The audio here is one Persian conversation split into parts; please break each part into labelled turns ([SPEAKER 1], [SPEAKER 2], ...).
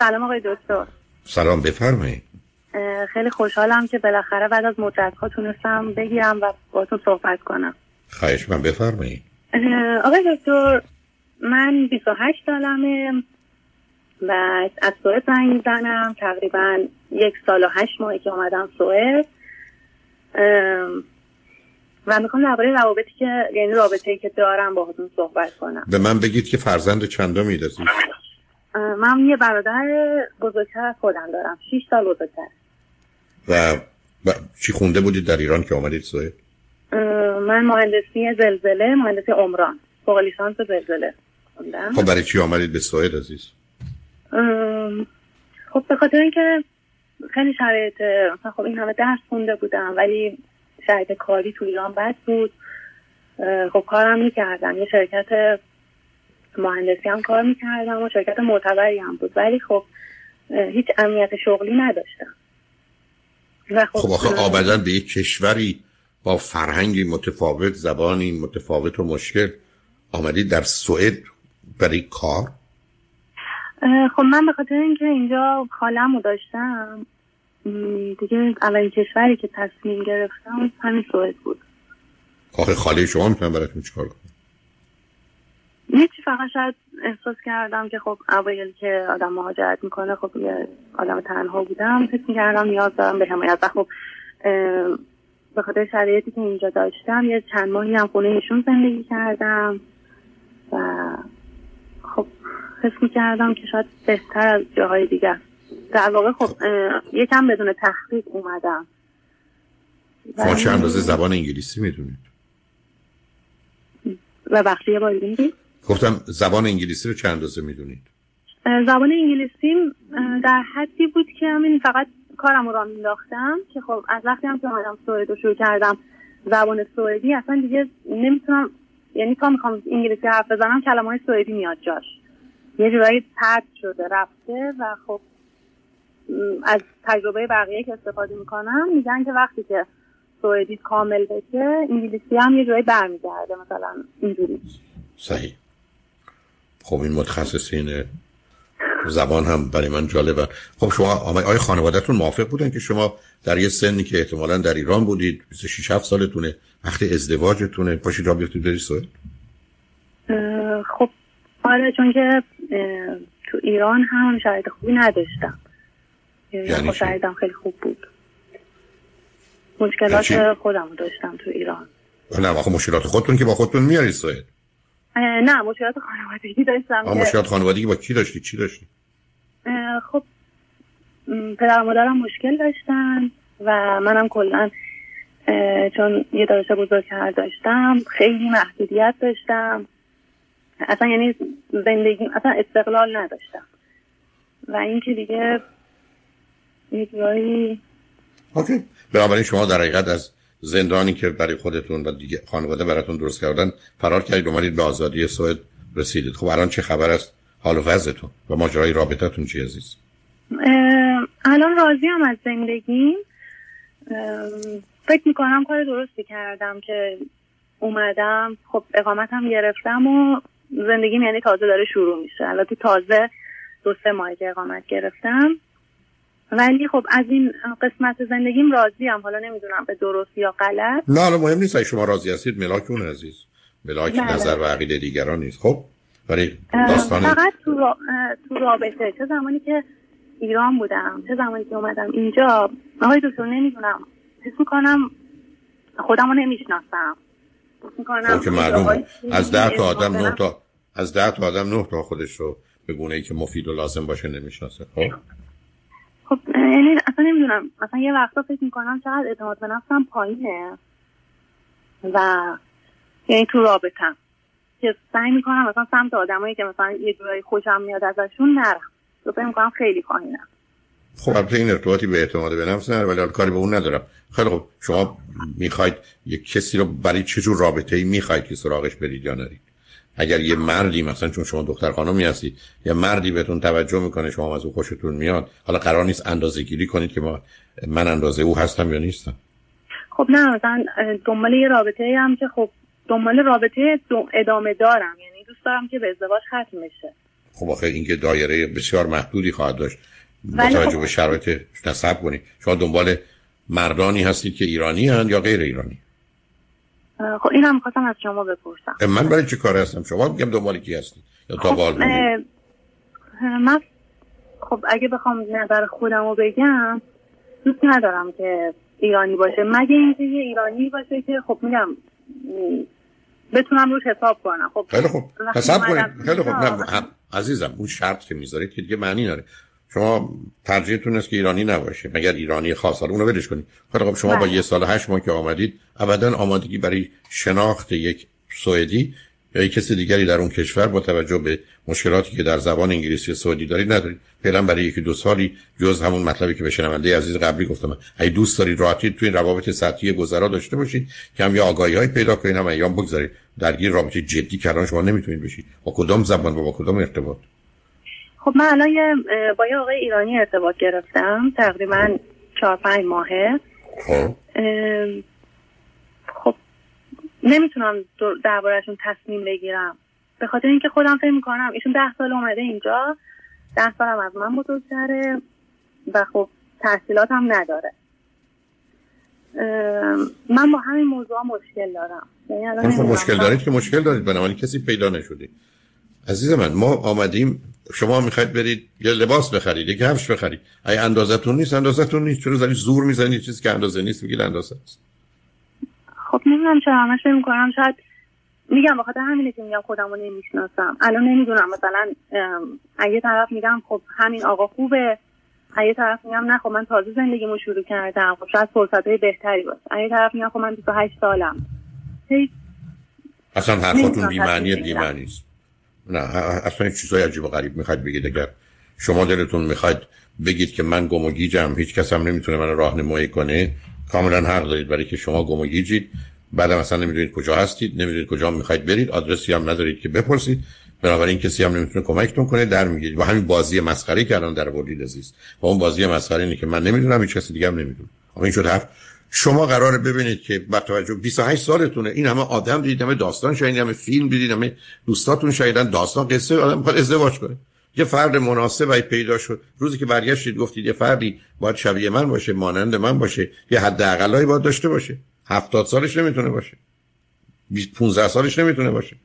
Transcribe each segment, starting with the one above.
[SPEAKER 1] سلام آقای دکتر.
[SPEAKER 2] سلام بفرمایید.
[SPEAKER 1] خیلی خوشحالم که بالاخره بعد از مدت ها تونستم بگیرم و باتون صحبت کنم.
[SPEAKER 2] خواهش من بفرمایید.
[SPEAKER 1] آقای دکتر من 28 سالمه. و از سوئد زنگ می‌زنم. تقریبا یک سال و هشت ماهی که اومدم سوئد. و می‌خوام درباره روابطی که یعنی رابطه که دارم باهاتون صحبت کنم.
[SPEAKER 2] به من بگید که فرزند چندمی هستید
[SPEAKER 1] من یه برادر بزرگتر خودم دارم. 6 سال بزرگتر.
[SPEAKER 2] و چی خونده بودید در ایران که آمدید سوئد
[SPEAKER 1] من مهندسی زلزله مهندسی عمران. فوق لیسانس زلزله خوندم.
[SPEAKER 2] خب برای چی آمدید به سوئد عزیز؟
[SPEAKER 1] خب به خاطر اینکه خیلی شرایط مثلا خب این همه درس خونده بودم ولی شرایط کاری تو ایران بد بود. خب کارم می‌کردم. یه شرکت مهندسی هم کار می‌کردم و شرکت معتبری هم بود. ولی خب هیچ امنیت شغلی نداشتم
[SPEAKER 2] خب, خب آخه آبدن به یک کشوری با فرهنگی متفاوت زبانی متفاوت و مشکل آمدید در سوئد برای کار؟
[SPEAKER 1] خب من به خاطر اینکه اینجا خالمو داشتم دیگه اولین کشوری که تصمیم گرفتم همین سوئد بود.
[SPEAKER 2] آخه خاله شما می‌تونم براتون چیکار کنم؟
[SPEAKER 1] چی فقط شاید احساس کردم که خب اوایل که آدم مهاجرت می‌کنه خب یه آدم تنها بودم فکر می‌کردم نیاز دارم به حمایت. و خب به خاطر شرایطی که اینجا داشتم یه چند ماهی هم خونه ایشون زندگی کردم و خب حس می‌کردم که شاید بهتر از جاهای دیگه در واقع خب یکم بدون تحقیق اومدم.
[SPEAKER 2] شما چه اندازه زبان انگلیسی می‌دونید؟
[SPEAKER 1] و وقتی یه
[SPEAKER 2] گفتم زبان انگلیسی رو چند اندازه می‌دونید؟
[SPEAKER 1] زبان انگلیسی در حدی بود که همین فقط کارم رو را مینداختم که خب از وقتی هم که آمدم سوئد رو شروع کردم زبان سوئدی اصلا دیگه نمی‌تونم یعنی تا می‌خوام انگلیسی حرف بزنم کلمه های سوئدی میاد جاش. یه جورایی پرد شده رفته و خب از تجربه بقیه که استفاده می‌کنم میگن که وقتی که سوئدی کامل بشه انگلیسی هم یه جورایی برمیگرده مثلا اینجوری.
[SPEAKER 2] صحیح. خب این متخصصین زبان هم برای من جالبه خب شما آیا خانوادهتون موافق بودن که شما در یه سنی که احتمالا در ایران بودید 26 7 سالتونه وقتی ازدواجتونه پاشید را بیفتید بری سوئد؟
[SPEAKER 1] خب آره چون که تو ایران هم شرایط خوبی نداشتم. یعنی خب شرایطم خیلی خوب بود. مشکلات یعنی خودم داشتم تو ایران.
[SPEAKER 2] نه آخه مشکلات خودتون که با خودتون میاری سوئد.
[SPEAKER 1] نه مشکلات خانوادگی داشتم
[SPEAKER 2] مشکلات خانوادگی با کی داشتی؟ چی داشتی؟
[SPEAKER 1] خب پدر مادرم مشکل داشتن و منم کلا چون یه داداش بزرگتر داشتم خیلی محدودیت داشتم. اصلا یعنی زندگی اصلا استقلال نداشتم. و اینکه دیگه یه جایی
[SPEAKER 2] اوکی. بنابراین شما در حقیقت از زندانی که برای خودتون و دیگه خانواده براتون درست کردن فرار کردید اومدید به آزادی سوئد رسیدید. خب الان چه خبر است؟ حال و وضعتون و ماجرای رابطتون چی عزیز؟
[SPEAKER 1] الان راضی هم از زندگیم. فکر می‌کنم کار درستی کردم که اومدم. خب اقامتم گرفتم و زندگیم یعنی تازه داره شروع میشه. البته تازه دو سه ماه اقامت گرفتم. ولی خب از این قسمت زندگیم راضی هم حالا نمی‌دونم به درست یا غلط.
[SPEAKER 2] نه حالا مهم نیست. شما راضی هستید ملاک اون عزیز. ملاک بله. نظر و عقیده دیگران نیست. خب ولی داستان
[SPEAKER 1] فقط تو, را... تو رابطه. چه زمانی که ایران بودم چه زمانی که اومدم اینجا آقای دکتر نمی‌دونم. حس می‌کنم خودم رو نمی‌شناسم.
[SPEAKER 2] خب که معلوم از ده تا آدم نه تا از ده تا آدم نه تا خودش رو به گونه ای که مفید و لازم باشه نمی‌شناسه. خب؟
[SPEAKER 1] خب یعنی اصلا نمی‌دونم. مثلا یه وقتا فکر می‌کنم چقدر اعتماد به نفسم پایینه. و یعنی تو رابطم. که سعی می‌کنم مثلا سمت آدمایی که مثلا یه جورایی خوشم میاد ازشون نرم. تو فکر می‌کنم خیلی پایینم.
[SPEAKER 2] خب البته این ارتباطی به اعتماد به نفس نداره ولی کاری به اون ندارم. خیلی خب شما می‌خواید یک کسی رو برای چه جور رابطه ای می‌خواید که سراغش برید یا نرید؟ اگر یه مردی مثلا چون شما دختر خانمی هستید یه مردی بهتون توجه می‌کنه شما از او خوشتون میاد حالا قرار نیست اندازه گیری کنید که ما من اندازه او هستم یا نیستم.
[SPEAKER 1] خب نه مثلا دنبال یه رابطه هم که خب دنبال رابطه ادامه دارم. یعنی دوست دارم که به ازدواج ختم بشه.
[SPEAKER 2] خب آخه اینکه دایره بسیار محدودی خواهد داشت. با توجه خب به شرایط نصب کنید. شما دنبال مردانی هستید که ایرانی هستند یا غیر ایرانی؟
[SPEAKER 1] خب این هم خواستم از شما بپرسم.
[SPEAKER 2] من برای چه کار هستم؟ شما میگم دنبال کی هستید؟ یا تا
[SPEAKER 1] خب من خب اگه بخوام نظر خودم رو بگم دوست ندارم که ایرانی باشه. مگه اینکه یه ایرانی باشه که خب میگم بتونم روش حساب کنم. خب
[SPEAKER 2] خیلی خوب. حساب کنید. خیلی خوب. نه عزیزم اون شرط که می‌ذارید که دیگه معنی داره شما ترجیحتون است که ایرانی نباشه مگر ایرانی خاص. حالا اونو ولش کنید. خیلی خوب شما با بله. یه سال هشت ماه که آمدید ابدا آمادگی برای شناخت یک سوئدی یا کسی دیگری در اون کشور با توجه به مشکلاتی که در زبان انگلیسی سعودی دارید ندارید. فعلا برای یکی دو سالی جز همون مطلبی که به شنونده عزیز قبلی گفتم. اگه دوست دارید راحتی توی این روابط سطحی گذرا داشته باشید که هم یا آگاهی های پیدا کنید هم ایام بگذارید. درگیر رابطه جدی کردن شما نمی‌تونید بشید. با کدام زبان و با کدام ارتباط؟
[SPEAKER 1] خب من الان با یه آقای ایرانی ارتباط گرفتم تقریبا چهار پنج ماهه. خب. نمی‌تونم دربارهشون تصمیم بگیرم. به خاطر اینکه خودم فکر می‌کنم ایشون ده سال اومده اینجا ده سالم از من بزرگتره و خب تحصیلات هم نداره من با همین موضوع مشکل دارم.
[SPEAKER 2] یعنی خب مشکل دارید که مشکل دارید بنابراین کسی پیدا نشده عزیز من ما آمدیم شما می‌خواید برید یه لباس بخرید یه کفش بخرید. اگه اندازتون نیست اندازتون نیست. چرا زنی زور می‌زنید چیزی که اندازه نیست میگید اندازه است.
[SPEAKER 1] خب نمی‌دونم چرا همش می‌کنم. شاید میگم بخاطر همینه که میگم خودم رو نمی‌شناسم. الان نمی‌دونم. مثلا اگه طرف میگم خب همین آقا خوبه. اگه طرف میگم نه خب من تازه زندگیمو شروع کردم. خب شاید فرصت های بهتری باشه. اگه طرف میگم خب من 28 سالم.
[SPEAKER 2] اصلا حرفاتون بیمعنی بیمعنی است. نه اصلا چیزای عجیب و غریب می‌خواید بگید. اگر شما دلتون می‌خواید بگید که من گم و گیجم هیچ کس هم نمی‌تونه من راهنمایی کنه. کاملا حق دارید برای که شما گم و گیجید. بعد مثلا نمی‌دونید کجا هستید نمی‌دونید کجا می‌خواید برید. آدرسی هم ندارید که بپرسید. بنابراین کسی هم نمی‌تونه کمکتون کنه. در می‌گیرید. با همین بازی مسخره الان در بردید عزیز. با اون بازی مسخره اینه که من نمی‌دونم هیچ کسی دیگه هم نمی‌دونه. این شد حرف شما قراره ببینید که با توجه 28 سالتونه. این همه آدم دیدید همه داستان شنیدید همه فیلم دیدید همه دوستاتون شنیدن داستان قصه آدم می‌خواد ازدواج کنه. یه فرد مناسبی پیدا شد. روزی که برگشتید گفتید یه فردی باید شبیه من باشه مانند من باشه یه حد اقلایی باید داشته باشه. هفتاد سالش نمی‌تونه باشه. 15 سالش نمی‌تونه باشه.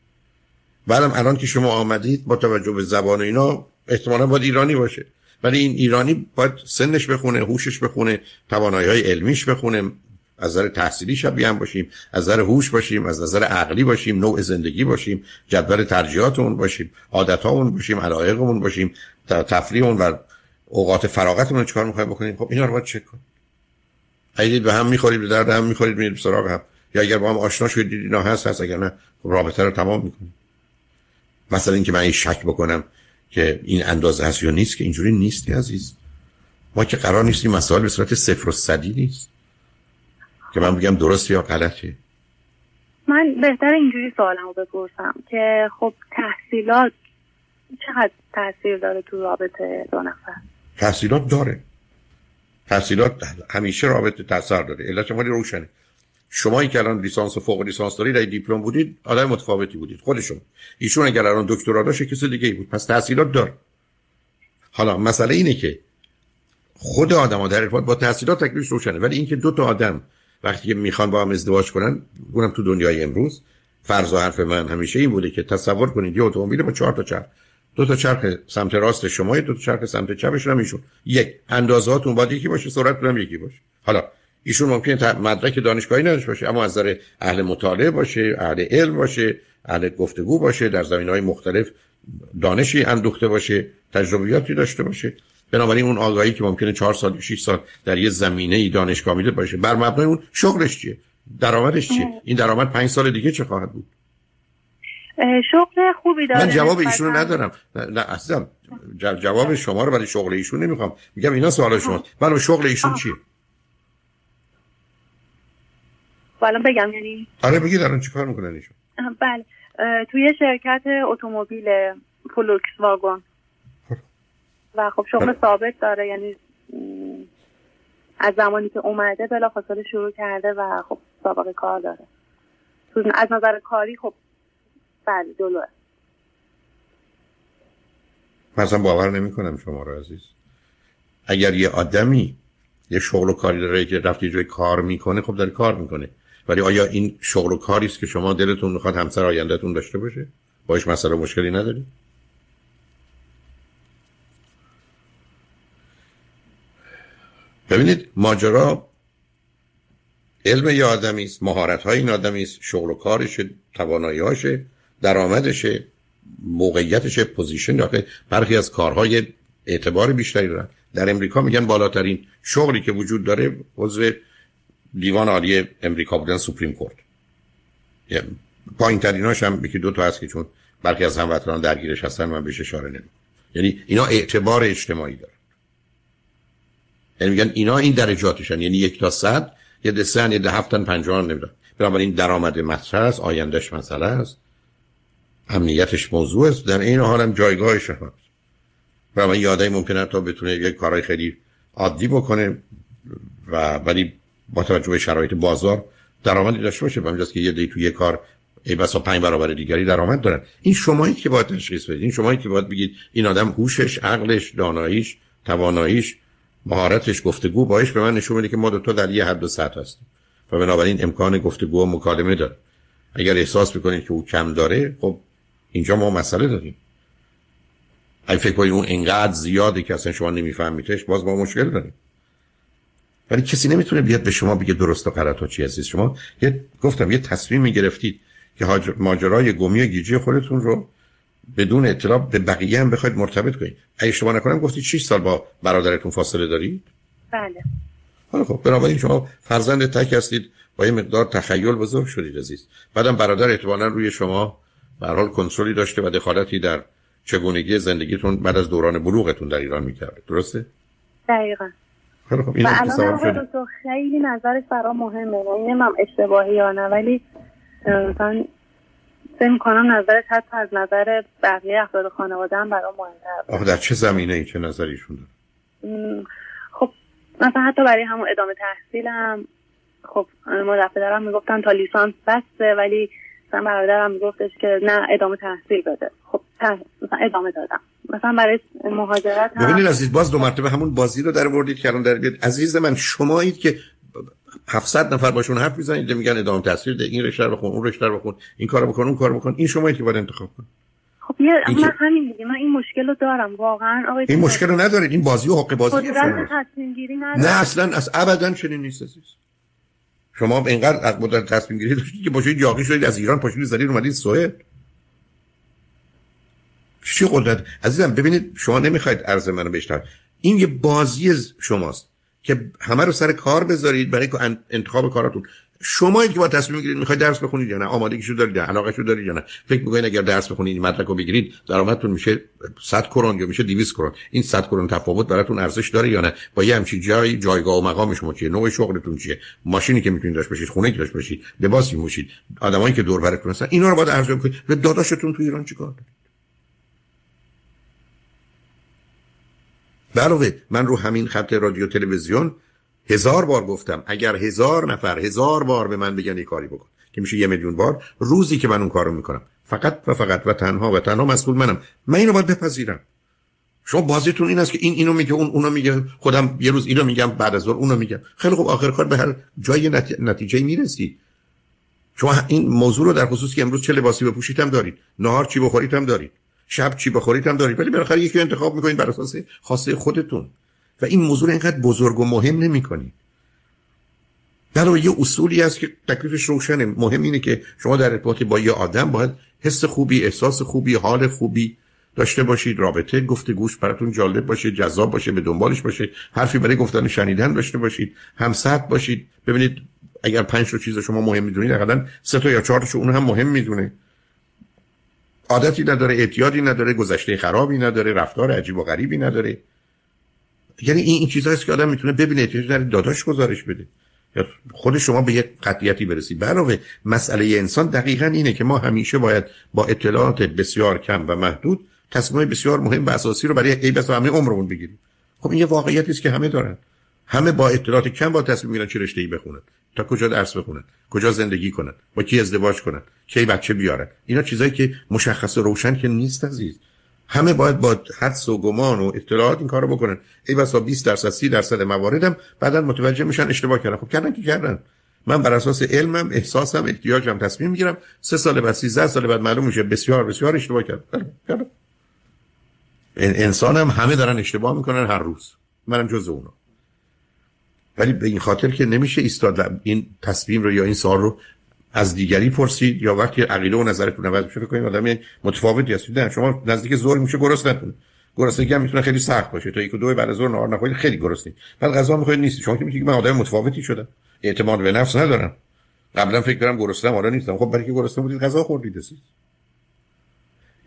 [SPEAKER 2] بعدم الان که شما آمدید با توجه به زبان اینا احتمالا باید ایرانی باشه. ولی این ایرانی باید سنش بخونه هوشش بخونه توانایی های علمیش بخونه از نظر تحصیلی شبیه هم باشیم از نظر هوش باشیم از نظر عقلی باشیم نوع زندگی باشیم جدول ترجیحاتمون باشیم عادتامون باشیم علایقمون باشیم تفریحمون و اوقات فراغتمون رو چکار می‌خوایم بکنیم؟ خب اینا رو باید چک اگه به هم می‌خورید به درد هم می‌خورید میرید سراغ هم. یا اگر با هم آشنا شدید اینا هست هست اگر نه خب رابطه رو تمام می‌کنیم. مثلا اینکه من این شک بکنم که این اندازه هست یا نیست که اینجوری نیستی عزیز. ما که قرار نیستیم مسائل به صورت صفر و صدی نیست. که من بگم درست یا غلطه.
[SPEAKER 1] من بهتر اینجوری سوالمو بپرسم که خب تحصیلات چقدر تاثیر داره تو رابطه دو نفر؟
[SPEAKER 2] تحصیلات داره. تحصیلات همیشه رابطه تاثیر داره. علت مالی روشنه. شما که الان لیسانس و فوق لیسانس دارید اگه دیپلم بودید آدم متفاوتی بودید خودشون. ایشون اگر الان دکترا داشت کسی دیگه ای بود. پس تحصیلات داره حالا مسئله اینه که خود آدم ها در ارتباط با تحصیلات تکلیفش روشنه. ولی اینکه دو تا آدم وقتی که می‌خوان با هم ازدواج کنن اونم تو دنیای امروز فرض و حرف من همیشه این بوده که تصور کنید یه اتومبیل با چهار تا چرخ. دو تا چرخ سمت راست شما دو تا چرخ سمت چپش هم ایشون. یک اندازهاتون باید یکی باشه سرعتتون هم یکی باشه. حالا ایشون ممکنه مدرک دانشگاهی نداشته باشه اما از نظر اهل مطالعه باشه اهل علم باشه اهل گفتگو باشه در زمینهای مختلف دانشی اندوخته باشه تجربیاتی داشته باشه. بنابراین اون آگاهی که ممکنه چهار سال 6 سال در یه زمینه ای دانشگاه میده باشه. بر مبنای اون شغلش چیه؟ درآمدش چیه؟ این درآمد پنج سال دیگه چه خواهد بود؟
[SPEAKER 1] شغل خوبی داره.
[SPEAKER 2] من جواب ایشونو ندارم. نه, نه اصلا جواب شما رو برای شغل ایشون نمی‌خوام. میگم اینا سوال شماست. برای شغل ایشون چیه؟
[SPEAKER 1] حالا بگم یعنی
[SPEAKER 2] آره بگید الان چیکار می‌کنن ایشون؟
[SPEAKER 1] بله. توی شرکت اتومبیل فولکس واگن. و خب شغل ثابت داره یعنی از زمانی که اومده بلا فاصله شروع کرده و خب سابقه کار داره. از نظر کاری خب بله جلوه.
[SPEAKER 2] مثلا باور نمی‌کنم شما رو عزیز. اگر یه آدمی یه شغل و کاری داره که رفتی جای کار می‌کنه خب داره کار می‌کنه. ولی آیا این شغل و کاری است که شما دلتون می‌خواد همسر آیندهتون داشته باشه؟ باش مسئله مشکلی نداری؟ ببینید ماجرا علم یه آدمی است مهارت های این آدمی است شغل و کارشه توانایی‌هاشه درآمدشه موقعیتش position داخل برخی از کارهای اعتبار بیشتری دارن. در امریکا میگن بالاترین شغلی که وجود داره عضو دیوان عالی امریکا بودن Supreme Court. پایین تریناش هم یکی دو تا هست که چون برخی از هموطنان درگیرش هستن من بهش اشاره نمی یعنی اینا اعتبار اجتماعی دارن. یعنی میگن اینا این درجاتشن. یعنی یک تا صد یه ده سن یه ده هفتن پنجان نمیدن بنابراین درآمد مطرح است آیندهش مسئله است. امنیتش موضوع است. در این حال هم جایگاهش هست و من یادی ممکنه تا بتونه یک کارهای خیلی عادی بکنه و ولی با توجه به شرایط بازار درآمدی داشته باشه همینجاست که یه دی تو یه کار ای بسا پنج برابر دیگری درآمد دارن. این شمایی که باید تشخیص بدید این شمایی که باید بگید این آدم هوشش عقلش داناییش تواناییش مهارتش گفتگو باش به من نشون میده که ما دو تا در یه حد و سطح هستیم. و بنابراین امکان گفتگو و مکالمه داره. اگر احساس می‌کنید که او کم داره خب اینجا ما مسئله داریم. اگه فکر کنید اون انقدر زیاده که اصلا شما نمیفهمیدش باز ما مشکل داریم. ولی کسی نمی‌تونه بیاد به شما بگه درست و غلط ها چی هستید شما. یه گفتم یه تصمیم گرفتید که ماجرای گمی و گیجی خودتون رو بدون اطلاع به بقیه هم بخواید مرتبط کنید. اگه شما نکنم گفتید 6 سال با برادرتون فاصله دارید؟
[SPEAKER 1] بله.
[SPEAKER 2] حالا خب بنابراین شما فرزند تک هستید. با یه مقدار تخیل بزرگ شدید عزیز. بعدم برادر احتمالا روی شما به حال کنترلی داشته و دخالتی در چگونگی زندگیتون بعد از دوران بلوغتون در ایران می‌کرده. درسته؟
[SPEAKER 1] دقیقا.
[SPEAKER 2] خیلی خب این
[SPEAKER 1] الان خیلی نظرش برا مهمه. یعنی نمیم اشتباهی یا نه ولی مثلا فکر می‌کنم نظرش حتی از نظر بقیه افراد خانواده هم برای مهمتر.
[SPEAKER 2] آخه در چه زمینه ای چه نظریشون
[SPEAKER 1] داره؟ خب مثلا حتی برای همون ادامه تحصیلم خب ما دفعه دارم می‌گفتن تا لیسانس بسته ولی مثلا برادرم میگفتش که نه ادامه تحصیل بده. خب مثلا ادامه دادم. مثلا برای مهاجرت هم.
[SPEAKER 2] ببینید عزیز باز دو مرتبه همون بازی رو در بردید که الان در بیاد. عزیز من شمایید که 700 نفر باشون حرف می‌زنید میگن ادامه تحصیل ده این رشته رو بخون اون رشته رو بخون این کارو بکن اون کارو بکن این شمایید که باید انتخاب کن
[SPEAKER 1] خب یه من همین دیگه من این مشکل رو دارم واقعا. آقای
[SPEAKER 2] این مشکل رو ندارید این بازی و حق بازی
[SPEAKER 1] گیری
[SPEAKER 2] نه اصلا از ابدا چنین نیست عزیز. شما اینقدر از مدت تصمیم گیری داشتید که باشید یاقی شدید از ایران پاشید زدید اومدید سوئد. چی قدرت؟ عزیزم ببینید شما نمی‌خواید عرض منو بشنوید. این یه بازی شماست که همه رو سر کار بذارید برای انتخاب کاراتون. شما که با تصمیم می‌گیرید می‌خواید درس بخونید یا نه آمادگیشو دارید علاقهشو دارید یا نه فکر می‌کنید اگر درس بخونید مدرک رو بگیرید درآمدتون میشه 100 کرون یا میشه 200 کرون. این 100 کرون تفاوت براتون ارزش داره یا نه؟ با یه همچین جای جایگاه و مقام شما چیه؟ نوع شغلتون چیه؟ ماشینی که می‌تونید داشته باشید خونه که داشته باشید لباسی موشید آدمایی که دور براتون هستن اینا رو باید ارزیابی کنید. به داداشتون تو ایران چیکار دارید علاوه من رو همین خط رادیو تلویزیون هزار بار گفتم اگر هزار نفر هزار بار به من بگن یه کاری بکن که میشه یه میلیون بار روزی که من اون کارو می‌کنم. فقط و فقط و تنها و تنها مسئول منم. من اینو باید بپذیرم. شما بازیتون این است که این اینو میگه اون اونو میگه خودم یه روز اینو میگم بعد از ظهر اونو میگم. خیلی خوب آخر کار به هر جای نتیجه می‌رسی. شما این موضوع رو در خصوص که امروز چه لباسی بپوشید هم دارید نهار چی بخورید هم دارید. شب چی بخورید هم دارید. ولی بالاخره یکی انتخاب می‌کنید بر اساس خاصه خودتون. و این موضوع اینقدر بزرگ و مهم نمی‌کنید. در یه اصولی هست که تکلیفش روشنه. مهم اینه که شما در ارتباط با یه آدم باید حس خوبی احساس خوبی حال خوبی داشته باشید. رابطه گفتگوش براتون جالب باشه جذاب باشه به دنبالش باشه. حرفی برای گفتن شنیدن داشته باشید. همسط باشید. ببینید اگر پنج تا چیز شما مهم می‌دونید حداقل سه تا یا چهار تا اون هم مهم می‌دونه. عادتی نداره اعتیادی نداره گذشته خرابی نداره رفتار عجیب و غریبی نداره. یعنی این این چیزهاست که آدم می‌تونه ببینه احتیاج داره داداش گزارش بده. یا خود شما به یک قطعیتی برسید. علاوه مسئله انسان دقیقا اینه که ما همیشه باید با اطلاعات بسیار کم و محدود تصمیم بسیار مهم و اساسی رو برای ای بس همه عمرمون بگیریم. خب این یه واقعیتی است که همه دارن. همه با اطلاعات کم با تصمیم می‌گیرن چه رشته‌ای بخونن. تا کجا درس بخونن کجا زندگی کنن با کی ازدواج کنن کی بچه بیارن اینا چیزایی که مشخص و روشن که نیست عزیز. همه باید با حدس و گمان و اطلاعات این کارو بکنن. ای بسا 20 درصد 30 درصد مواردم بعدا متوجه میشن اشتباه کردن. خب کردن که کردن. من بر اساس علمم احساسم احتیاجم تصمیم می‌گیرم. سه سال بعد 13 سال بعد معلوم میشه بسیار بسیار اشتباه کردم. بله، کردم. انسان هم همه دارن اشتباه می‌کنن هر روز. منم جز اونا. ولی به این خاطر که نمیشه ایستاد این تصمیم رو یا این سال رو از دیگری پرسید یا وقتی عقیده و نظرتون عوض میشه فکر کنید آدم متفاوتی هستید شما نزدیک زور میشه گرسنتون گرسنگی هم می‌تونه خیلی سخت باشه. تا یک و دو بعد از ظهر نهار نخورید خیلی گرسنید بعد غذا می‌خورید نیست شما که میگید من آدم متفاوتی شدم. اعتماد به نفس ندارم. قبلا فکر کردم گرسنم حالا نیستم. خب برای که گرسنه بودید غذا خوردید هستید.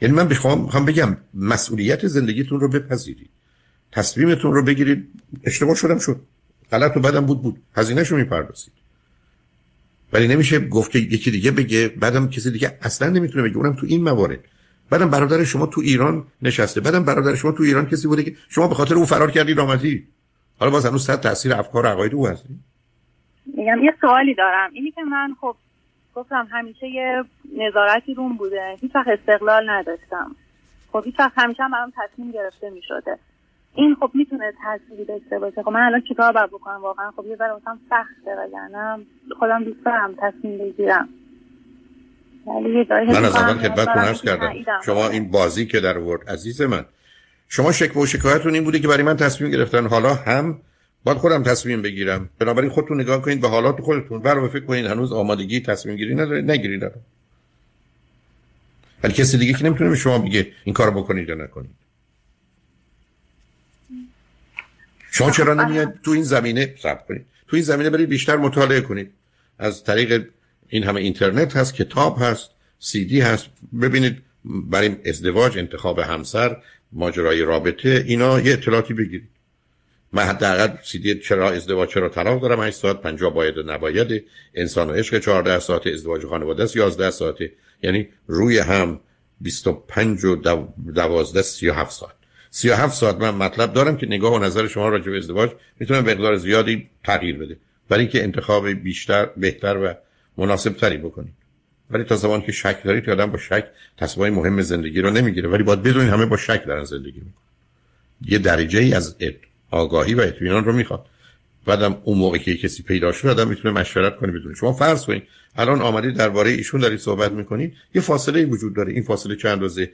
[SPEAKER 2] یعنی من بخوام بگم مسئولیت زندگیتون رو بپذیرید. تصمیمتون رو بگیرید. اشتباه شدم شد. غلط و بدم بود بود. هزینه‌شو می‌پردازید. ولی نمیشه گفت که یکی دیگه بگه بعدم کسی دیگه اصلا نمی‌تونه بگه. اونم تو این موارد. بعدم برادر شما تو ایران نشسته. بعدم برادر شما تو ایران کسی بوده که شما به خاطر اون فرار کردید آمدی حالا باز هنوز صد تاثیر افکار و عقاید او هستی.
[SPEAKER 1] میگم یه سوالی دارم. اینی که من خب گفتم همیشه یه نظارتی روم بوده. هیچ وقت استقلال نداشتم. خب هیچ وقت همیشه هم برام تصمیم گرفته می‌شده. این خب می‌تونه تأثیری داشته باشه. خب من الان چیکار باید بکنم واقعا؟ خب یه ذره واسم سخته وگرنه. خودم دوست دارم تصمیم بگیرم.
[SPEAKER 2] من از اول خدمتتون عرض کردم. شما این بازی که در ورد عزیز من شما شکوه و شکایتون این بوده که برای من تصمیم گرفتن حالا هم باید خودم تصمیم بگیرم. بنابراین خودتون نگاه کنید به حالات خودتون. برای فکر کنید هنوز آمادگی تصمیم گیری ندارید نگیرید. ولی کسی دیگه که نمی‌تونه به شما بگه این کار بکنید یا نکنید. شما چرا نمیاد تو این زمینه صبر کنید؟ تو این زمینه برید بیشتر مطالعه کنید. از طریق این همه اینترنت هست کتاب هست سی دی هست. ببینید برای ازدواج انتخاب همسر ماجرای رابطه اینا یه اطلاعاتی بگیرید. من حداقل سی دی چرا ازدواج چرا طلاق دارم؟ 8 ساعت 50 باید و نباید. انسان و عشق 14 ساعت ازدواج خانواده است 11 ساعته یعنی روی هم 25 و 12 37 ساعت. 37 ساعت من مطلب دارم که نگاه و نظر شما راجع به ازدواج می‌تونه مقدار زیادی تغییر بده. برای اینکه انتخاب بیشتر بهتر و مناسب تری بکنید ولی تا زمان که شک دارید که آدم با شک تصمیمای مهم زندگی رو نمی‌گیره. ولی باید بدونید همه با شک دارن زندگی می‌کنن. یه درجه ای از آگاهی و اطمینان رو می‌خواد. بعدم اون موقع که کسی پیدا شد آدم می‌تونه مشورت کنه بدونه شما. فرض کنید الان آمدید درباره ایشون دارید صحبت می‌کنید. یه فاصله وجود داره. این فاصله چند اندازه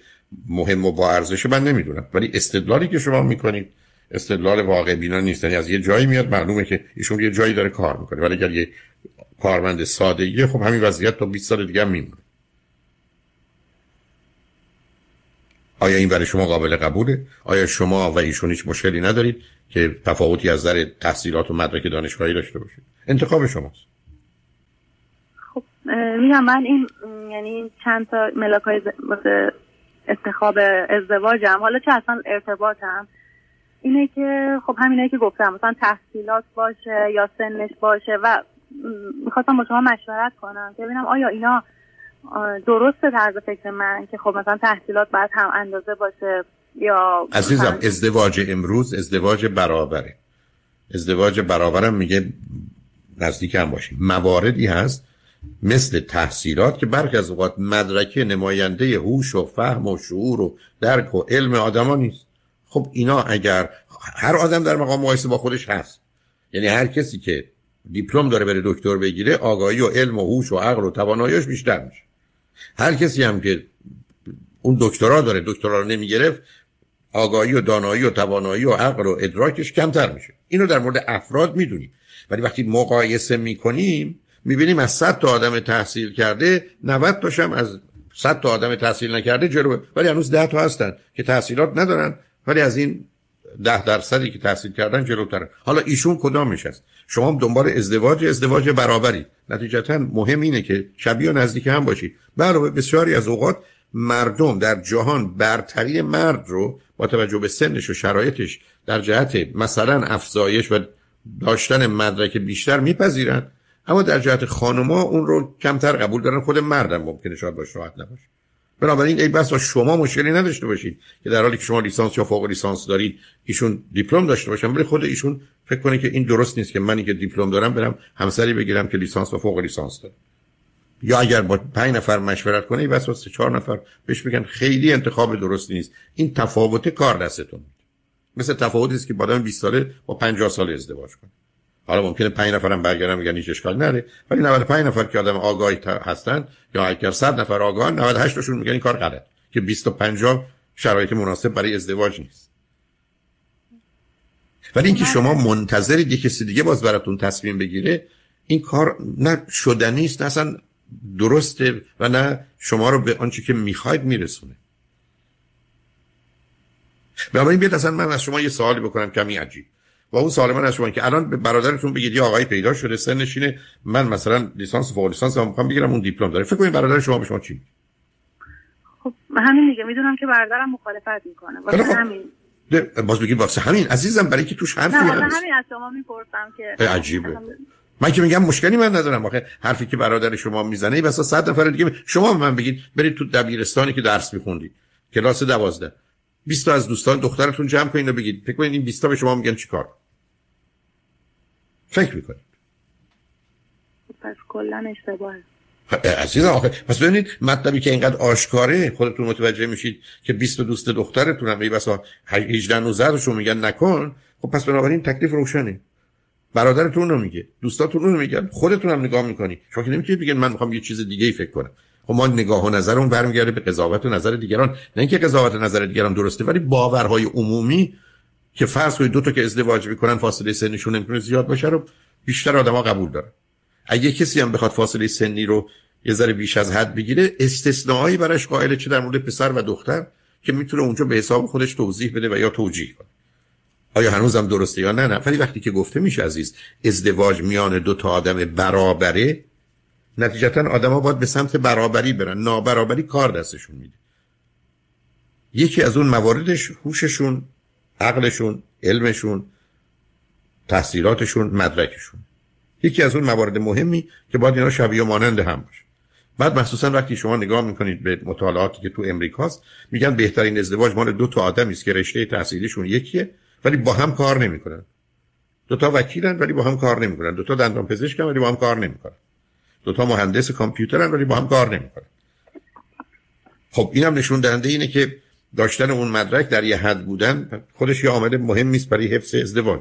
[SPEAKER 2] مهم و با ارزشه من نمی‌دونم ولی استدلالی که شما می‌کنید استدلال واقع بینا نیست یعنی از یه جایی میاد معلومه که ایشون یه جایی داره کار می‌کنه ولی اگر یه کارمند ساده خب همین وضعیت تا 20 سال دیگه میمونه آیا این برای شما قابل قبوله؟ آیا شما و ایشون هیچ مشکلی ندارید که تفاوتی از نظر تحصیلات و مدرک دانشگاهی داشته باشید؟ انتخاب شماست.
[SPEAKER 1] خب میگم من این یعنی چند تا ملاک های انتخاب ازدواجم. حالا چه اصلا ارتباطم؟ اینه که خب همینه که گفتم مثلا تحصیلات باشه یا سنش باشه و می‌خواستم با شما مشورت کنم که ببینم آیا اینا درسته طرز فکر من که خب مثلا تحصیلات باید هم اندازه باشه یا
[SPEAKER 2] عزیزم ازدواج امروز ازدواج برابره. ازدواج برابرم میگه نزدیک هم باشیم. مواردی هست مثل تحصیلات که برخی از اوقات مدرکه نماینده هوش و فهم و شعور و درک و علم آدما نیست. خب اینا اگر هر آدم در مقام مقایسه با خودش هست. یعنی هر کسی که دیپلم داره بره دکتر بگیره آگاهی و علم و هوش و عقل و تواناییش بیشتر میشه. هر کسی هم که اون دکترا داره دکترا رو نمی‌گرفت آگاهی و دانایی و توانایی و عقل و ادراکش کمتر میشه. اینو در مورد افراد می‌دونیم. ولی وقتی مقایسه می‌کنیم می‌بینیم از 100 تا آدم تحصیل کرده 90 تاشم از 100 تا آدم تحصیل نکرده جلو. ولی هنوز 10 تا هستن که تحصیلات ندارن ولی از این ده درصدی که تحصیل کردن جلوترن حالا ایشون کدامش هست؟ شما دنبال ازدواج ازدواج برابری. نتیجتا مهم اینه که شبیه و نزدیک هم باشید علاوه بسیاری از اوقات مردم در جهان برتری مرد رو با توجه به سنش و شرایطش در جهت مثلا افزایش و داشتن مدرک بیشتر میپذیرن. اما در جهت خانما اون رو کمتر قبول دارن خود مردم ممکنه شاید باش راحت نباشه. بنابراین ای بس شما مشکلی نداشته باشید که در حالی که شما لیسانس یا فوق لیسانس دارید ایشون دیپلم داشته باشن ولی خود ایشون فکر کنه که این درست نیست که منی که دیپلم دارم برم همسری بگیرم که لیسانس و فوق لیسانس داره یا اگر با پنج نفر مشورت کنه بس واسه چهار نفر بهش بگن خیلی انتخاب درستی نیست. این تفاوت کار دستتون. مثل تفاوتی است که با آدم 20 ساله با 50 ساله ازدواج کنه. حالا ممکنه 5 نفرم برگردن میگن هیچ اشکال نره ولی 95 نفر که آدم آگاهی هستن یا اگر 100 نفر آگاهن 98 تاشون میگن این کار غلط که 20 تا 50 شرایط مناسب برای ازدواج نیست. ولی اینکه شما منتظرید یه کسی دیگه باز براتون تصمیم بگیره این کار نه شدنی است نه اصلا درسته و نه شما رو به آنچه که می‌خواید میرسونه. بنابراین بیاد اصلا من از شما یه سوالی بکنم کمی عجیب. و اون سوال من از شما که الان به برادرتون بگید یه آقای پیدا شده سن نشینه من مثلا لیسانس فوق لیسانس هم می‌خوام بگیرم اون دیپلم داره. فکر کنید برادر شما به شما چی؟
[SPEAKER 1] خب همین دیگه. می‌دونم که برادرم مخالفت می‌کنه. واسه خب. همین.
[SPEAKER 2] باز بگید واسه همین. عزیزم برای که توش حرفی
[SPEAKER 1] هست همین از شما می‌پرسم که
[SPEAKER 2] عجیبه. من که میگم مشکلی من ندارم. آخه حرفی که برادر شما می‌زنه بسا صد نفر دیگه. شما من بگید برید تو دبیرستانی که درس میخوندید. کلاس دوازده. 20 تا از دوستان دخترتون جمع کنین و بگید. فکر کنید این 20 تا به شما میگن چیکار. فکر می‌کنید
[SPEAKER 1] پس کلا اشتباهه.
[SPEAKER 2] عزیز آخه پس ببینید مطلبی که اینقدر آشکاره خودتون متوجه میشید که 20 دوست دخترتون هم بسا 18 19 شما میگن نکن. خب پس بنابراین تکلیف روشنه. برادرتون رو میگه دوستاتون رو میگن خودتون هم نگاه می‌کنی. شما که نمی‌تونید بگید من می‌خوام یه چیز دیگه ای فکر کنم. خب ما نگاه و نظرمون برمیگرده به قضاوت و نظر دیگران. نه اینکه قضاوت و نظر دیگران درسته ولی باورهای عمومی که فرض کنید دو تا که ازدواج می‌کنن فاصله سنشون نمی‌تونه زیاد باشه رو بیشتر آدما قبول دارن. اگه کسی هم بخواد فاصله سنی رو یه ذره بیش از حد بگیره استثنایی براش قائل چه در مورد پسر و دختر که می‌تونه اونجا به حساب خودش توضیح بده و یا توجیه کنه. آیا هنوزم درسته یا نه؟ نه. ولی وقتی که گفته میشه عزیز ازدواج میان دو تا آدم برابره نتیجتا آدما باید به سمت برابری برن. نابرابری کار دستشون میده. یکی از اون مواردش هوششون عقلشون علمشون تحصیلاتشون مدرکشون. یکی از اون موارد مهمی که باید اینا شبیه و مانند هم باشه. بعد مخصوصا وقتی شما نگاه می‌کنید به مطالعاتی که تو امریکاست میگن بهترین ازدواج مال دو تا آدمی است که رشته تحصیلیشون یکیه ولی با هم کار نمی‌کنن. دو تا وکیلن ولی با هم کار نمی‌کنن. دو تا دندان پزشکن ولی با هم کار نمی‌کنن. دو تا مهندس کامپیوترن ولی با هم کار نمی‌کنن. خب اینم نشون دهنده اینه که داشتن اون مدرک در یه حد بودن خودش یه عامل مهم نیست برای حفظ ازدواج.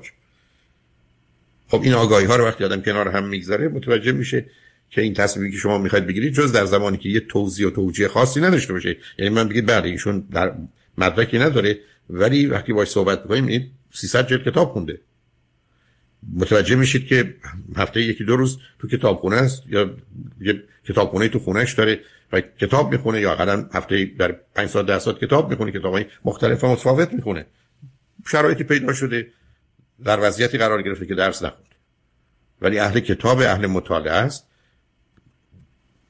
[SPEAKER 2] خب این آگاهی ها رو وقتی آدم کنار هم می‌گذاره متوجه میشه که این تصمیمی که شما می‌خواید بگیرید جز در زمانی که یه توضیح و توجیه خاصی نداشته باشه. یعنی من بگید بله ایشون در مدرکی نداره ولی وقتی باش صحبت این 300 جلد کتاب خونده. متوجه میشید که هفته یکی دو روز تو کتابخونه است یا یه کتابخونه تو خونهش داره و کتاب می‌خونه یا اقلا هفته در 5 ساعت 10 ساعت کتاب می‌خونه کتابای مختلف و متفاوت می‌خونه. شرایطی پیدا شده در وضعیتی قرار گرفته که درس نخوند. ولی اهل کتاب اهل مطالعه است.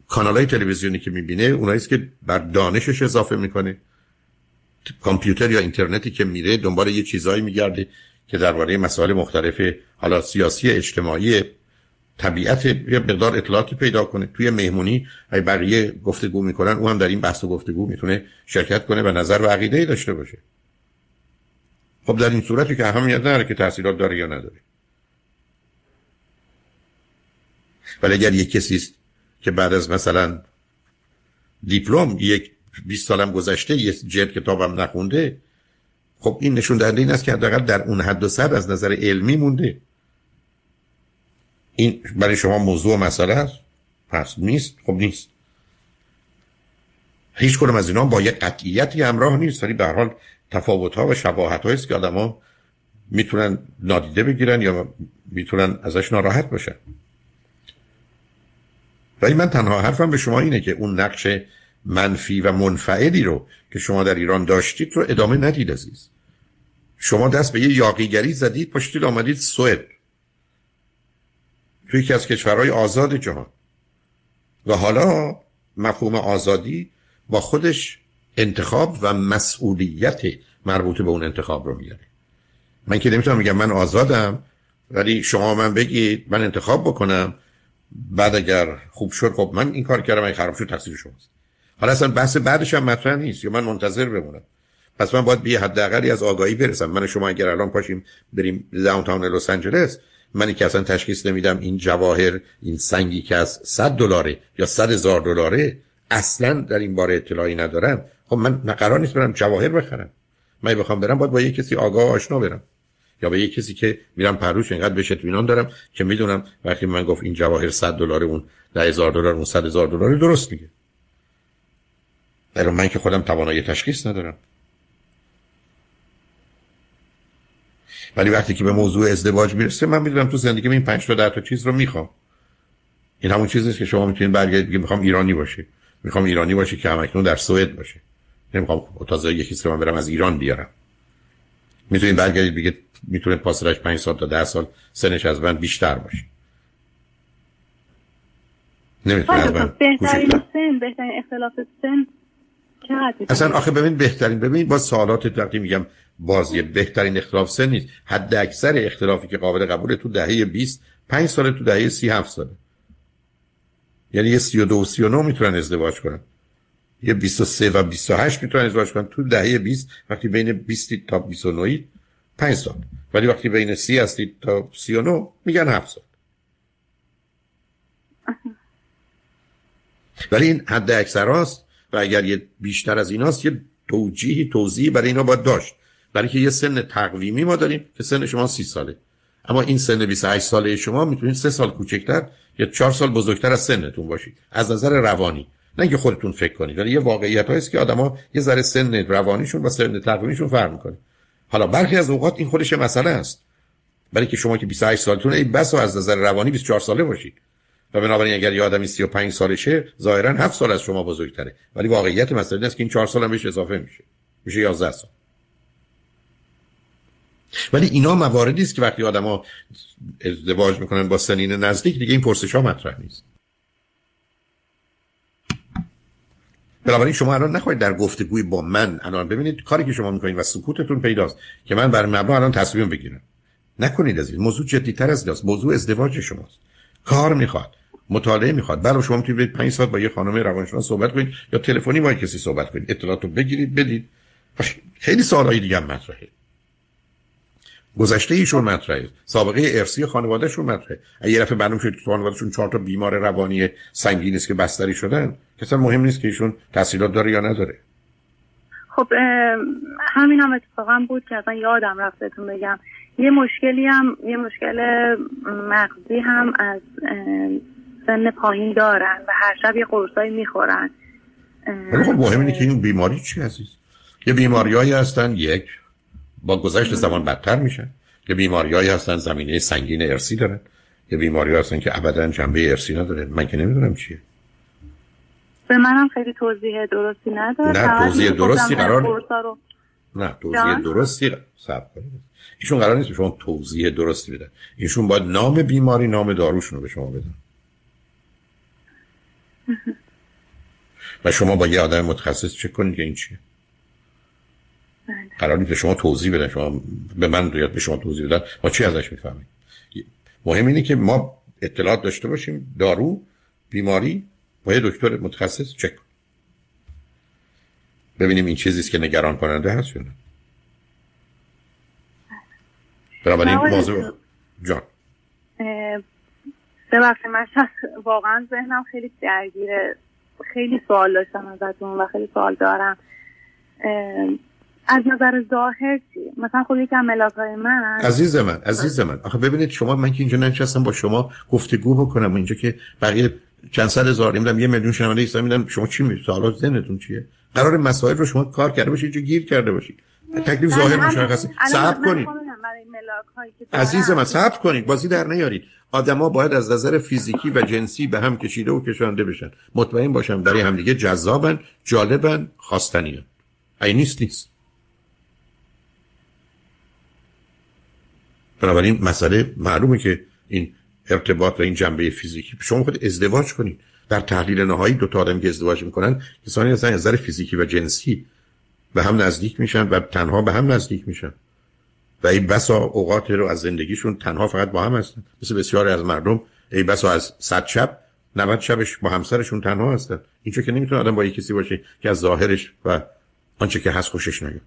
[SPEAKER 2] کانال های تلویزیونی که می‌بینه اونایی که بر دانشش اضافه می‌کنه. کامپیوتر یا اینترنتی که میره دنبال یه چیزایی میگرده که درباره مسائل مختلف حالا سیاسی اجتماعی طبیعت یه مقدار اطلاعاتی پیدا کنه. توی مهمونی ای بقیه گفتگو می‌کنن او هم در این بحث و گفتگو می‌تونه شرکت کنه و نظر و عقیده داشته باشه. خب در این صورتی که اهمیت نداره که تحصیلات داره یا نداره. ولی اگر یک کسی است که بعد از مثلا دیپلم یک 20 سالم گذشته یه جلد کتابم نخونده خب این نشون دهنده این است که حداقل در اون حد و صد از نظر علمی مونده. این برای شما موضوع مسئله است؟ پس نیست خب نیست. هیچ کنم از اینا با یه قطعیتی همراه نیست. ولی به حال تفاوت ها و شباهت است که آدم ها می‌تونن نادیده بگیرن یا می‌تونن ازش ناراحت باشن ولی من تنها حرفم به شما اینه که اون نقش منفی و منفعلی رو که شما در ایران داشتید رو ادامه ندید عزیز. شما دست به یه یاقیگری زدید پاشتید آمدید سوئد. توی یکی از کشورهای آزاد جهان. و حالا مفهوم آزادی با خودش انتخاب و مسئولیت مربوط به اون انتخاب رو میاره. من که نمی‌تونم میگم من آزادم ولی شما من بگید من انتخاب بکنم. بعد اگر خوب شد خب من این کار کردم اگه خراب شد تقصیر شماست. حالا اصلا بحث بعدش هم مطرح نیست یا من منتظر بمونم. پس من باید به حداقلی از آگاهی برسم. من شما اگر الان پاشیم بریم داونتاون لس آنجلس منی که اصلا تشخیص نمیدم این جواهر این سنگی که از 100 دلاره یا 100 هزار دلاره اصلا در این باره اطلاعی ندارم. خب من قرار نیست برم جواهر بخرم. من بخوام برم باید با یه کسی آگاه آشنا برم. یا به یه کسی که میرم پروش اینقدر بهش اطمینان دارم که می‌دونم وقتی من گفت این جواهر 100 دلار اون 10000 دلار اون 100 هزار دلار درست میگه. در من که خودم توانایی تشخیص ندارم. ولی وقتی که به موضوع ازدواج می‌رسه من می‌دونم تو زندگی این 5 تا 10 تا چیز رو می‌خوام. این همون چیزیه که شما می‌تونید برگردید بگید می‌خوام ایرانی باشه می‌خوام ایرانی باشه که همکنون در سوئد باشه نمی‌خوام تازه یکی رو من برم از ایران بیارم. می‌تونید برگردید بگید می‌تونه پاسرش 5 سال تا 10 سال سنش از من بیشتر باشه.
[SPEAKER 1] نمی‌تونه از من بهترین سن بهترین اختلاف سن
[SPEAKER 2] اصلا آخه ببین بهترین ببین با سوالات وقتی میگم. بازی بهترین اختلاف سن نیست. حد اکثر اختلافی که قابل قبول تو دهه 20 5 سال تو دهه 37 ساله. یعنی یه 32 و 39 می‌تونن ازدواج کنن. یه 23 و 28 می‌تونن ازدواج کنن. تو دهه 20 وقتی بین 20 تا 29 5 سال. ولی وقتی بین 30 هستید تا 39 میگن 7 سال. ولی این حد اکثر هست و اگر یه بیشتر از ایناست یه توجیهی توضیحی برای اینا باید داشت. برای که یه سن تقویمی ما داریم که سن شما 30 ساله. اما این سن 28 ساله شما می‌تونید 3 سال کوچکتر یا 4 سال بزرگتر از سنتون باشید. از نظر روانی. نه اینکه خودتون فکر کنید ولی یه واقعیت هست که آدما یه ذره سن روانیشون با سن تقویمیشون فرق می‌کنه. حالا برخی از اوقات این خودش مسئله است. برای که شما که 28 سالتونه ای بس از نظر روانی 24 ساله باشید. و بنابراین اگر یه آدمی 35 سالشه ظاهرا 7 سال از شما بزرگتره. ولی واقعیت مسئله این است که این 4 سال هم بهش اضافه میشه. میشه 11 سال. ولی اینا مواردی است که وقتی آدما ازدواج می‌کنن با سنین نزدیک دیگه این پرسش ها مطرح نیست. بنابراین شما الان نخواهید در گفتگوی با من الان ببینید کاری که شما می‌کنید و سکوتتون پیداست که من بر مبنا الان تصمیم بگیرم. نکنید از این موضوع جدیتر از ایناست. موضوع ازدواج شماست. کار می‌خواد مطالعه می‌خواد. برای شما می‌تونید برید 5 ساعت با یه خانم روانشناس صحبت کنید یا تلفنی با کسی صحبت کنید. اطلاعاتو بگیرید بدید. خیلی سوالای دیگه هم مطرحه. گذشته ایشون مطرحه. سابقه ارسی خانوادهشون مطرحه. اگه یه دفعه معلوم شد که خانوادهشون چهار تا بیمار روانی سنگین است که بستری شدن کسا مهم نیست که ایشون تحصیلات داره یا نداره.
[SPEAKER 1] خب همین هم اتفاقا بود که اصلا یادم رفتتون بگم. یه مشکلی هم یه مشکل مغزی هم از سن پایین دارن و هر شب یه قرصایی می‌خورن.
[SPEAKER 2] ولی خب مهم اینه که این بیماری چی عزیز؟ یه بیماریایی هستن یک. با گذشت زمان بدتر میشن یه بیماریایی هستن زمینه سنگین ارسی دارن. یه بیماری هستن که ابدا جنبه ارسی نداره. من که نمی‌دونم چیه.
[SPEAKER 1] به منم خیلی توضیح درستی نداره
[SPEAKER 2] نه توضیح درستی قرار نه توضیح درستی سب کنید. ایشون قرار نیست به شما توضیح درستی بدن ایشون باید نام بیماری نام داروشون رو به شما بدن. و شما با یه آدم متخصص چک کنید که این چیه. قرار نیست به شما توضیح بدن. شما به من یاد به شما توضیح بدن. ما چی ازش می‌فهمیم؟ مهم اینه که ما اطلاعات داشته باشیم. دارو بیماری با یه دکتر متخصص چک ببینیم این چیزیست که نگران کننده هست یا نه. بنابراین موضوع جان.
[SPEAKER 1] ببخشید من واقعا ذهنم خیلی درگیره. خیلی سوال داشتم ازتون و خیلی سوال دارم. از نظر ظاهر چی؟ مثلا خب یکم ملاقای من
[SPEAKER 2] عزیز من عزیز من. آخه ببینید شما من که اینجا ننشستم با شما گفتگو بکنم اینجا که بقیه چند صد هزار نمی‌دونم یه میلیون شنونده ایستا میدن شما چی می سوالات ذهنتون چیه؟ قرار مسائل رو شما کار کرده باشید اینجا گیر کرده باشید. تکلیف ظاهر مشخصه. صبر کنید. عزیز من صبر کنید. بازی در نیارید. آدما باید از نظر فیزیکی و جنسی به هم کشیده و کشانده بشن. مطمئن باشم برای همدیگه جذابن جالبن خواستنیان. ای نیست نیست. بنابراین مسئله معلومه که این ارتباط و این جنبه فیزیکی شما خود ازدواج کنید. در تحلیل نهایی دو تا آدم که ازدواج می‌کنن کسانی هستن از نظر فیزیکی و جنسی به هم نزدیک میشن و تنها به هم نزدیک میشن. و این بسا اوقات رو از زندگیشون تنها فقط با هم هستن. مثل بسیاری از مردم ای بسا از صد شب 90 شبش با همسرشون تنها هستن. اینجا که نمی‌تونه آدم با یک کسی باشه که از ظاهرش و آنچه که هست خوشش نیاد.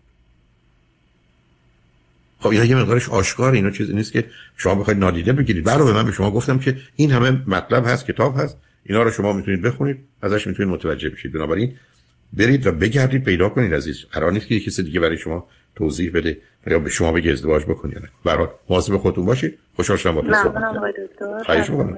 [SPEAKER 2] خب اینا یه مقدارش آشکار اینا چیزی نیست که شما بخواید نادیده بگیرید. برای من به شما گفتم که این همه مطلب هست کتاب هست. اینا رو شما می‌تونید بخونید ازش می‌تونید متوجه بشید. بنابراین برید و بگردید پیدا کنید. عزیز قرار نیست که کسی دیگه برای شما توضیح بده یا به شما بگه ازدواج بکنید برای مواظب خودتون باشید. خوشحال شدم با تو صحبت کردم.